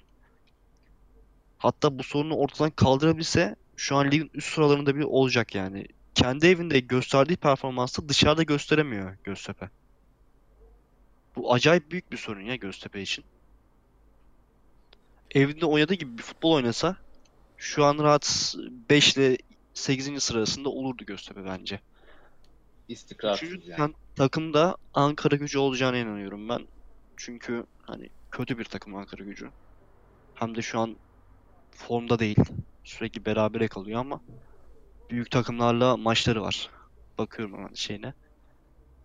Speaker 4: Hatta bu sorunu ortadan kaldırabilse şu an ligin üst sıralarında bir olacak yani. Kendi evinde gösterdiği performansı dışarıda gösteremiyor Göztepe. Bu acayip büyük bir sorun ya Göztepe için. Evinde oynadığı gibi bir futbol oynasa şu an rahat 5 ile 8. sırasında olurdu Göztepe bence.
Speaker 1: İstikrarsız
Speaker 4: Üçüncü
Speaker 1: yani.
Speaker 4: takımda Ankara gücü olacağına inanıyorum ben. Çünkü hani kötü bir takım Ankara gücü. Hem de şu an formda değil. Sürekli berabere kalıyor ama büyük takımlarla maçları var. Bakıyorum hemen şeyine.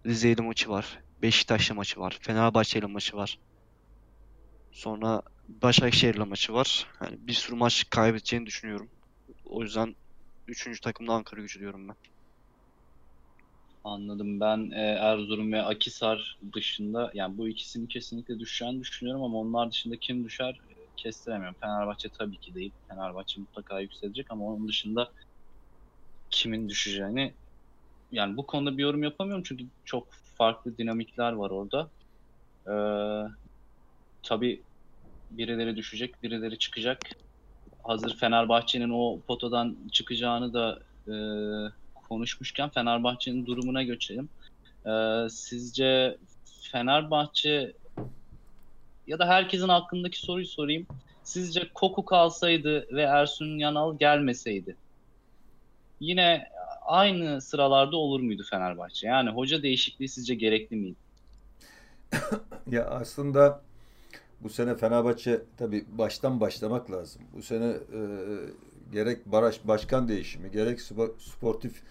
Speaker 4: Rize'yle maçı var. Beşiktaş'la maçı var. Fenerbahçe'yle maçı var. Sonra Başakşehir'le maçı var. Hani bir sürü maç kaybedeceğini düşünüyorum. O yüzden üçüncü takımda Ankara gücü diyorum ben.
Speaker 1: Anladım. Ben e, Erzurum ve Akisar dışında yani bu ikisini kesinlikle düşeceğini düşünüyorum ama onlar dışında kim düşer e, kestiremiyorum. Fenerbahçe tabii ki değil. Fenerbahçe mutlaka yükselecek ama onun dışında kimin düşeceğini yani bu konuda bir yorum yapamıyorum çünkü çok farklı dinamikler var orada. Ee, tabii birileri düşecek, birileri çıkacak. Hazır Fenerbahçe'nin o potadan çıkacağını da e, konuşmuşken Fenerbahçe'nin durumuna geçelim. Ee, sizce Fenerbahçe ya da herkesin aklındaki soruyu sorayım. Sizce Koku kalsaydı ve Ersun Yanal gelmeseydi yine aynı sıralarda olur muydu Fenerbahçe? Yani hoca değişikliği sizce gerekli miydi?
Speaker 2: Ya aslında bu sene Fenerbahçe tabii baştan başlamak lazım. Bu sene e, gerek baraj başkan değişimi, gerek spor- sportif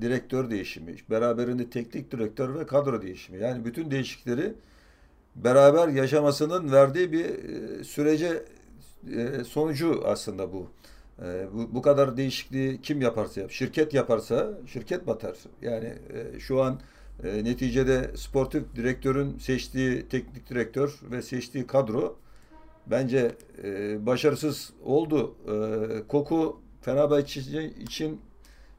Speaker 2: direktör değişimi, beraberinde teknik direktör ve kadro değişimi. Yani bütün değişiklikleri beraber yaşamasının verdiği bir e, sürece e, sonucu aslında bu. E, bu, bu kadar değişikliği kim yaparsa yap, şirket yaparsa şirket batar. Yani e, şu an e, neticede sportif direktörün seçtiği teknik direktör ve seçtiği kadro bence e, başarısız oldu. E, Koku Fenerbahçe için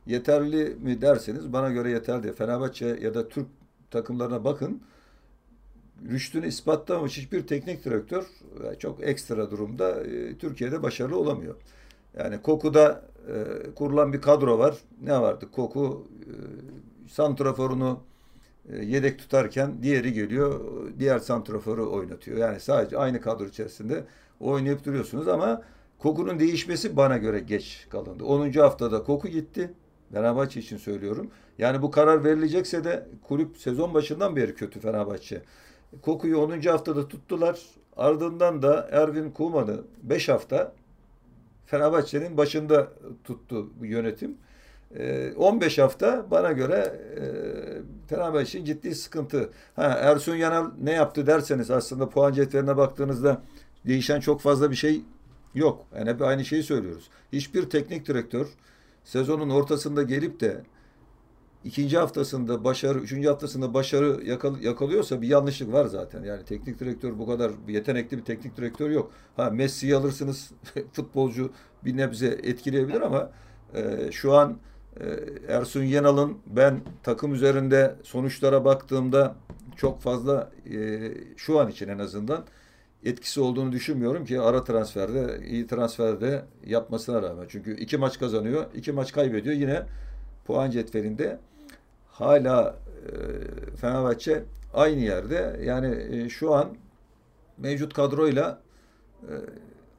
Speaker 2: yeterli mi derseniz bana göre yeterli. Fenerbahçe ya da Türk takımlarına bakın. Rüştünü ispatlamamış hiçbir teknik direktör e, çok ekstra durumda e, Türkiye'de başarılı olamıyor. Yani Koku'da e, kurulan bir kadro var. Ne vardı? Koku e, santraforunu e, yedek tutarken diğeri geliyor diğer santraforu oynatıyor. Yani sadece aynı kadro içerisinde oynayıp duruyorsunuz ama Koku'nun değişmesi bana göre geç kalındı. 10. haftada Koku gitti. Fenerbahçe için söylüyorum. Yani bu karar verilecekse de kulüp sezon başından beri kötü Fenerbahçe. Koku'yu 10. haftada tuttular. Ardından da Ervin Kuman'ı 5 hafta Fenerbahçe'nin başında tuttu bu yönetim. 15 hafta bana göre Fenerbahçe için ciddi sıkıntı. Ha, Ersun Yanal ne yaptı derseniz aslında puan cetveline baktığınızda değişen çok fazla bir şey yok. Yani hep aynı şeyi söylüyoruz. Hiçbir teknik direktör sezonun ortasında gelip de ikinci haftasında başarı, üçüncü haftasında başarı yakal, yakalıyorsa bir yanlışlık var zaten. Yani teknik direktör bu kadar yetenekli bir teknik direktör yok. Ha Messi'yi alırsınız futbolcu bir nebze etkileyebilir ama e, şu an e, Ersun Yanal'ın ben takım üzerinde sonuçlara baktığımda çok fazla e, şu an için en azından etkisi olduğunu düşünmüyorum ki ara transferde, iyi transferde yapmasına rağmen. Çünkü iki maç kazanıyor, iki maç kaybediyor. Yine puan cetvelinde hala e, Fenerbahçe aynı yerde. Yani e, şu an mevcut kadroyla e,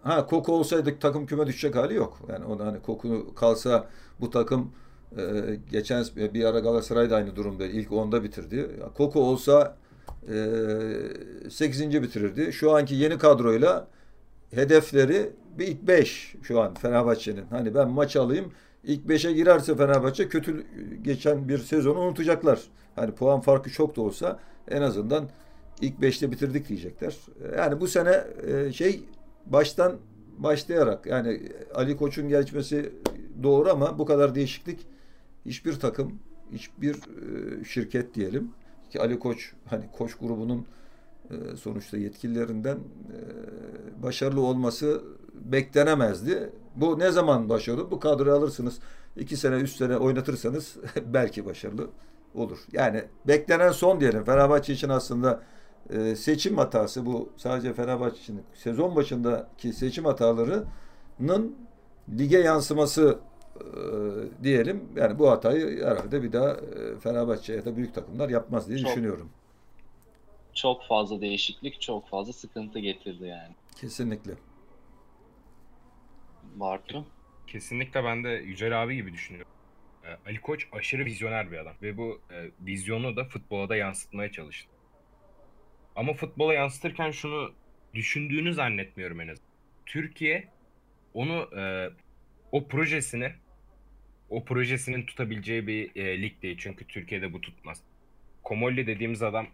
Speaker 2: ha Koku olsaydı takım küme düşecek hali yok. Yani ona hani Koku kalsa bu takım e, geçen bir ara Galatasaray da aynı durumda. İlk onda bitirdi. Koku olsa e, 8. bitirirdi. Şu anki yeni kadroyla hedefleri bir ilk 5 şu an Fenerbahçe'nin. Hani ben maç alayım ilk 5'e girerse Fenerbahçe kötü geçen bir sezonu unutacaklar. Hani puan farkı çok da olsa en azından ilk 5'te bitirdik diyecekler. Yani bu sene e, şey baştan başlayarak yani Ali Koç'un geçmesi doğru ama bu kadar değişiklik hiçbir takım, hiçbir e, şirket diyelim ki Ali Koç hani Koç grubunun sonuçta yetkililerinden e, başarılı olması beklenemezdi. Bu ne zaman başarılı? Bu kadroyu alırsınız. iki sene, üç sene oynatırsanız belki başarılı olur. Yani beklenen son diyelim. Fenerbahçe için aslında e, seçim hatası bu sadece Fenerbahçe için sezon başındaki seçim hatalarının lige yansıması e, diyelim. Yani bu hatayı herhalde bir daha e, Fenerbahçe ya da büyük takımlar yapmaz diye
Speaker 1: Çok.
Speaker 2: düşünüyorum.
Speaker 1: Çok fazla değişiklik, çok fazla sıkıntı getirdi yani.
Speaker 2: Kesinlikle.
Speaker 1: Bartu.
Speaker 3: Kesinlikle ben de Yücel abi gibi düşünüyorum. Ee, Ali Koç aşırı vizyoner bir adam ve bu e, vizyonu da futbola da yansıtmaya çalıştı. Ama futbola yansıtırken şunu düşündüğünü zannetmiyorum en azından. Türkiye onu e, o projesini o projesinin tutabileceği bir e, lig değil. Çünkü Türkiye'de bu tutmaz. Komolli dediğimiz adam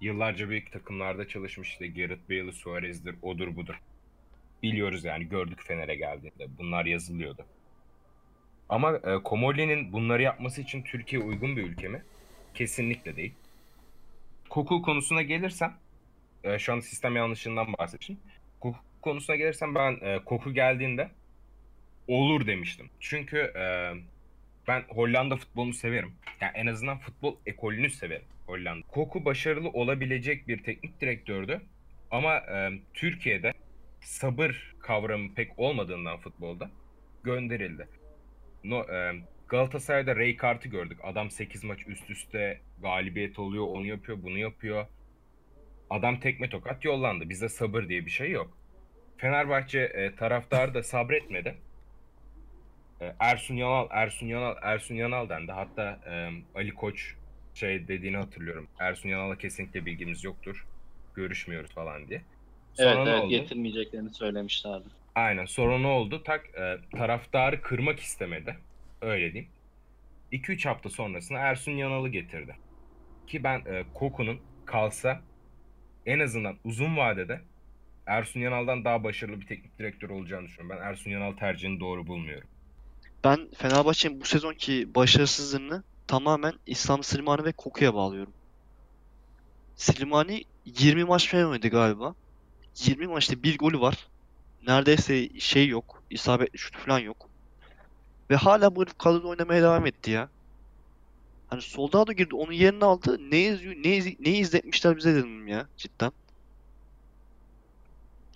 Speaker 3: yıllarca büyük takımlarda çalışmış. İşte Gareth Bale'ı, Suarez'dir, odur budur. Biliyoruz yani gördük Fener'e geldiğinde. Bunlar yazılıyordu. Ama e, Komolli'nin bunları yapması için Türkiye uygun bir ülke mi? Kesinlikle değil. Koku konusuna gelirsem, e, şu an sistem yanlışından bahsedeyim. Koku konusuna gelirsem ben e, Koku geldiğinde olur demiştim. Çünkü e, ben Hollanda futbolunu severim. Yani en azından futbol ekolünü severim Hollanda. Koku başarılı olabilecek bir teknik direktördü. Ama e, Türkiye'de sabır kavramı pek olmadığından futbolda gönderildi. No, e, Galatasaray'da Rijkaard'ı gördük. Adam 8 maç üst üste galibiyet oluyor, onu yapıyor, bunu yapıyor. Adam tekme tokat yollandı. Bizde sabır diye bir şey yok. Fenerbahçe e, taraftarı da sabretmedi. E, Ersun Yanal, Ersun Yanal, Ersun Yanal dendi. Hatta e, Ali Koç şey dediğini hatırlıyorum. Ersun Yanal'la kesinlikle bilgimiz yoktur. Görüşmüyoruz falan diye. Sonra
Speaker 1: Evet evet
Speaker 3: oldu?
Speaker 1: getirmeyeceklerini söylemişlerdi.
Speaker 3: Aynen. Sonra ne oldu? Tak e, taraftarı kırmak istemedi. Öyle diyeyim. 2-3 hafta sonrasında Ersun Yanal'ı getirdi. Ki ben e, Koku'nun kalsa en azından uzun vadede Ersun Yanal'dan daha başarılı bir teknik direktör olacağını düşünüyorum. Ben Ersun Yanal tercihini doğru bulmuyorum.
Speaker 4: Ben Fenerbahçe'nin bu sezonki başarısızlığını tamamen İslam Slimani ve Koku'ya bağlıyorum. Slimani 20 maç falan oynadı galiba. 20 maçta bir golü var. Neredeyse şey yok. isabetli şut falan yok. Ve hala bu herif kadroda oynamaya devam etti ya. Hani Soldado girdi onun yerini aldı. Ne izliyor, ne, iz- ne izletmişler bize dedim ya cidden.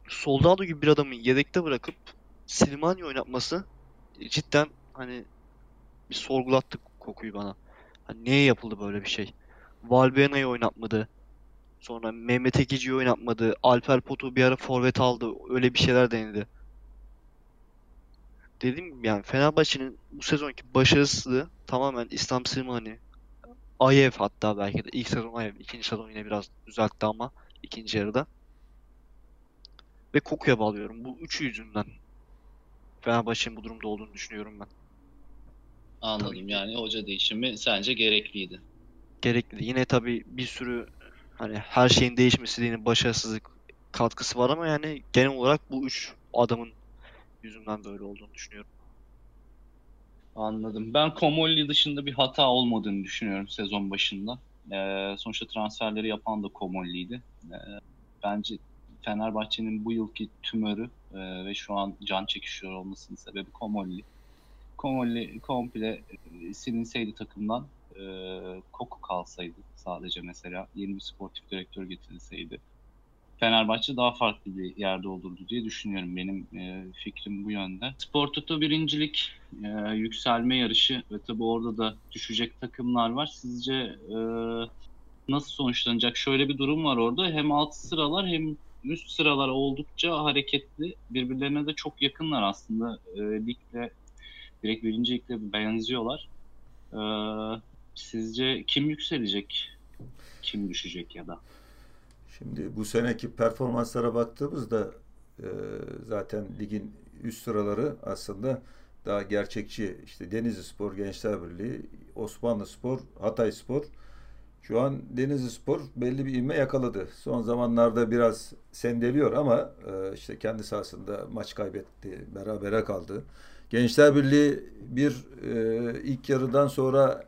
Speaker 4: Soldado gibi bir adamı yedekte bırakıp Slimani oynatması cidden hani bir sorgulattı kokuyu bana. Hani niye yapıldı böyle bir şey? Valbuena'yı oynatmadı. Sonra Mehmet Ekici'yi oynatmadı. Alper Potu bir ara forvet aldı. Öyle bir şeyler denedi. Dediğim gibi yani Fenerbahçe'nin bu sezonki başarısızlığı tamamen İslam Slimani, Ayev hatta belki de ilk sezon Ayev, ikinci sezon yine biraz düzeltti ama ikinci yarıda. Ve Koku'ya bağlıyorum. Bu üçü yüzünden Fenerbahçe'nin bu durumda olduğunu düşünüyorum ben.
Speaker 1: Anladım yani hoca değişimi sence gerekliydi.
Speaker 4: gerekli. Yine tabii bir sürü hani her şeyin değişmesi yine başarısızlık katkısı var ama yani genel olarak bu üç adamın yüzünden böyle olduğunu düşünüyorum.
Speaker 1: Anladım. Ben Komolli dışında bir hata olmadığını düşünüyorum sezon başında. Ee, sonuçta transferleri yapan da Komolli'ydi. Ee, bence Fenerbahçe'nin bu yılki tümörü e, ve şu an can çekişiyor olmasının sebebi Komolli. Komple e, silinseydi takımdan e, Koku kalsaydı sadece mesela yeni bir sportif direktör getirilseydi Fenerbahçe daha farklı bir yerde olurdu diye düşünüyorum. Benim e, fikrim bu yönde. Spor Toto birincilik e, yükselme yarışı ve tabii orada da düşecek takımlar var. Sizce e, nasıl sonuçlanacak? Şöyle bir durum var orada. Hem alt sıralar hem üst sıralar oldukça hareketli. Birbirlerine de çok yakınlar aslında. E, ligle, direkt birinci ligle benziyorlar. E, sizce kim yükselecek? Kim düşecek ya da?
Speaker 2: Şimdi bu seneki performanslara baktığımızda e, zaten ligin üst sıraları aslında daha gerçekçi. İşte Denizli Spor, Gençler Birliği, Osmanlı Spor, Hatay Spor. Şu an Denizli Spor belli bir ivme yakaladı. Son zamanlarda biraz sendeliyor ama e, işte kendi sahasında maç kaybetti, berabere kaldı. Gençler Birliği bir e, ilk yarıdan sonra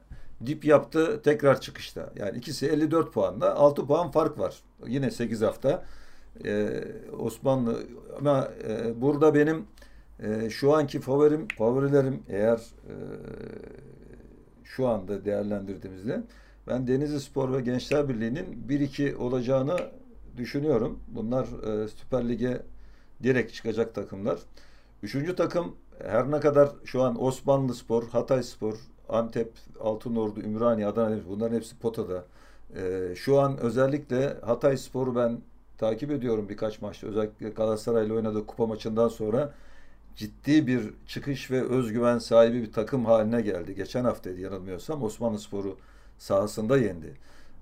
Speaker 2: dip yaptı tekrar çıkışta. Yani ikisi 54 puanla 6 puan fark var. Yine 8 hafta. Ee, Osmanlı ama e, burada benim e, şu anki favorim favorilerim eğer e, şu anda değerlendirdiğimizde Ben Denizli Spor ve Gençler Birliği'nin 1-2 olacağını düşünüyorum. Bunlar e, Süper Lig'e direkt çıkacak takımlar. Üçüncü takım her ne kadar şu an Osmanlı Spor, Hatay Spor, Antep, Altınordu, Ümraniye, Adana bunların hepsi potada. E, şu an özellikle Hatay Spor'u ben takip ediyorum birkaç maçta. Özellikle Galatasaray'la oynadığı kupa maçından sonra ciddi bir çıkış ve özgüven sahibi bir takım haline geldi. Geçen haftaydı yanılmıyorsam Osmanlı Sporu sahasında yendi.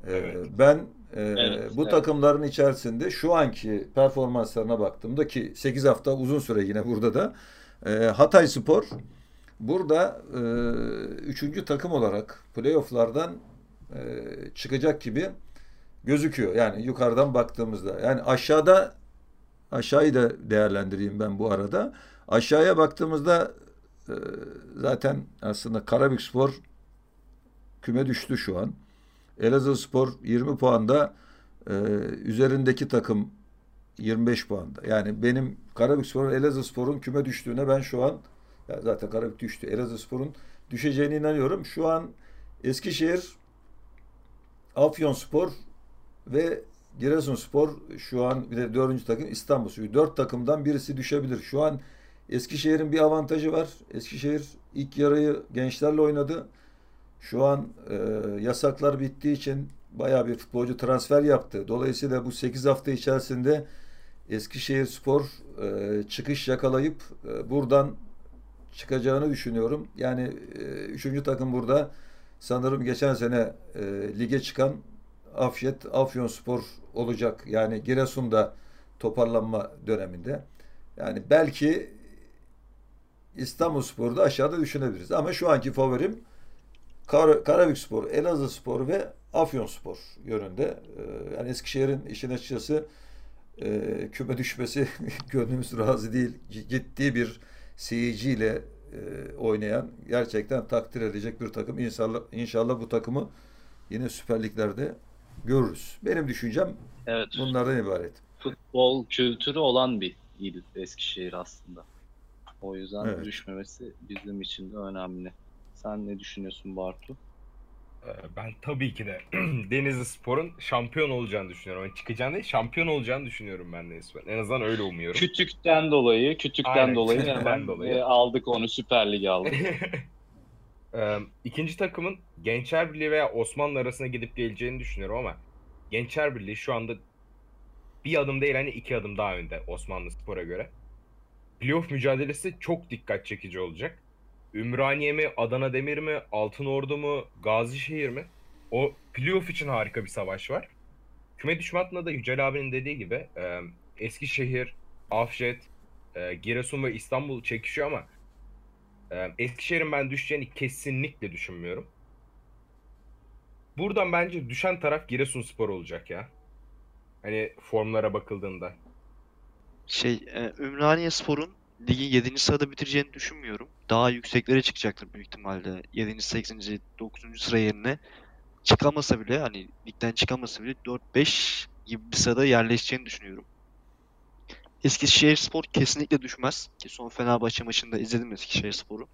Speaker 2: Ee, evet. Ben e, evet, bu evet. takımların içerisinde şu anki performanslarına baktığımda ki 8 hafta uzun süre yine burada da e, Hatay Spor burada e, üçüncü takım olarak playofflardan e, çıkacak gibi gözüküyor. Yani yukarıdan baktığımızda. Yani aşağıda aşağıyı da değerlendireyim ben bu arada. Aşağıya baktığımızda e, zaten aslında Karabük Spor küme düştü şu an. Elazığ Spor 20 puanda e, üzerindeki takım 25 puanda. Yani benim Karabük Spor'un Elazığ Spor'un küme düştüğüne ben şu an zaten Karabük düştü. Elazığ Spor'un düşeceğine inanıyorum. Şu an Eskişehir, Afyon Spor ve Giresunspor şu an bir de dördüncü takım İstanbul. Dört takımdan birisi düşebilir. Şu an Eskişehir'in bir avantajı var. Eskişehir ilk yarıyı gençlerle oynadı. Şu an e, yasaklar bittiği için bayağı bir futbolcu transfer yaptı. Dolayısıyla bu 8 hafta içerisinde Eskişehir Spor e, çıkış yakalayıp e, buradan çıkacağını düşünüyorum. Yani e, üçüncü takım burada sanırım geçen sene e, lige çıkan Afyet Afyon Spor olacak. Yani Giresun'da toparlanma döneminde. Yani belki İstanbul Spor'da aşağıda düşünebiliriz. Ama şu anki favorim Kar Karabük Spor, Elazığ Spor ve Afyon Spor yönünde. Ee, yani Eskişehir'in işin açıkçası e, küme düşmesi gönlümüz razı değil. Ciddi bir seyirciyle e, oynayan gerçekten takdir edecek bir takım. İnşallah, inşallah bu takımı yine Süper Lig'lerde görürüz. Benim düşüncem evet. bunlardan ibaret.
Speaker 1: Futbol kültürü olan bir il Eskişehir aslında. O yüzden evet. düşmemesi bizim için de önemli. Sen ne düşünüyorsun Bartu?
Speaker 3: Ee, ben tabii ki de Denizli Spor'un şampiyon olacağını düşünüyorum. Yani çıkacağını değil, şampiyon olacağını düşünüyorum ben de En azından öyle umuyorum.
Speaker 1: Kütükten dolayı, kütükten Aynen, dolayı hemen dolayı. E, aldık onu Süper Lig'e aldık.
Speaker 3: ee, ikinci takımın Gençler Birliği veya Osmanlı arasına gidip geleceğini düşünüyorum ama Gençler Birliği şu anda bir adım değil hani iki adım daha önde Osmanlı Spor'a göre. Playoff mücadelesi çok dikkat çekici olacak. Ümraniye mi, Adana Demir mi, Altınordu mu, Gazişehir mi? O playoff için harika bir savaş var. Küme düşme hattında da Yücel abinin dediği gibi e, Eskişehir, Afşet, e, Giresun ve İstanbul çekişiyor ama e, Eskişehir'in ben düşeceğini kesinlikle düşünmüyorum. Buradan bence düşen taraf Giresunspor olacak ya. Hani formlara bakıldığında.
Speaker 4: Şey, e, Ümraniye Spor'un ligi 7. sırada bitireceğini düşünmüyorum. Daha yükseklere çıkacaktır büyük ihtimalle. 7. 8. 9. sıra yerine çıkamasa bile hani ligden çıkamasa bile 4-5 gibi bir sırada yerleşeceğini düşünüyorum. Eskişehir Spor kesinlikle düşmez. Ki son Fenerbahçe maçında izledim Eskişehir Spor'u.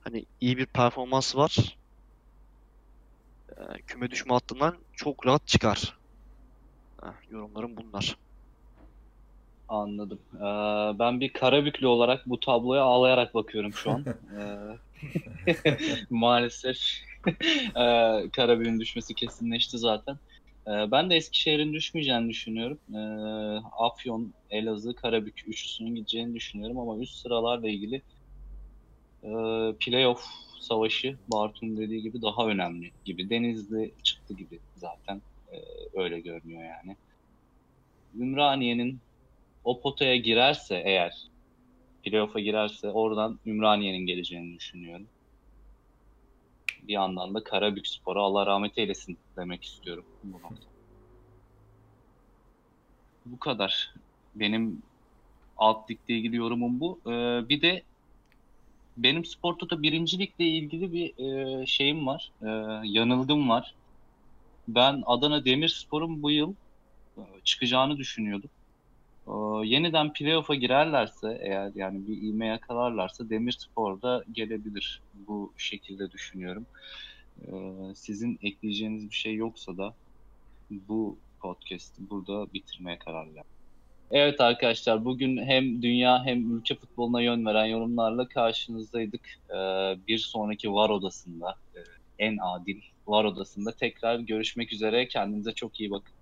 Speaker 4: Hani iyi bir performans var. Ee, küme düşme hattından çok rahat çıkar. Heh, yorumlarım bunlar.
Speaker 1: Anladım. Ee, ben bir Karabüklü olarak bu tabloya ağlayarak bakıyorum şu an. ee, maalesef e, Karabük'ün düşmesi kesinleşti zaten. Ee, ben de Eskişehir'in düşmeyeceğini düşünüyorum. Ee, Afyon, Elazığ, Karabük üçlüsünün gideceğini düşünüyorum ama üst sıralarla ilgili e, playoff savaşı Bartu'nun dediği gibi daha önemli gibi. Denizli çıktı gibi zaten. E, öyle görünüyor yani. Ümraniye'nin o potaya girerse eğer playoff'a girerse oradan Ümraniye'nin geleceğini düşünüyorum. Bir yandan da Karabük Spor'a Allah rahmet eylesin demek istiyorum bu nokta. Bu kadar. Benim alt ligle ilgili yorumum bu. Ee, bir de benim Sporto'da birincilikle ilgili bir e, şeyim var. E, yanılgım var. Ben Adana Demirspor'un bu yıl e, çıkacağını düşünüyordum. E, yeniden playoff'a girerlerse eğer yani bir ivme yakalarlarsa Demirspor da gelebilir. Bu şekilde düşünüyorum. Ee, sizin ekleyeceğiniz bir şey yoksa da bu podcast'i burada bitirmeye karar verdim. Evet arkadaşlar bugün hem dünya hem ülke futboluna yön veren yorumlarla karşınızdaydık. Ee, bir sonraki VAR odasında, en adil VAR odasında tekrar görüşmek üzere. Kendinize çok iyi bakın.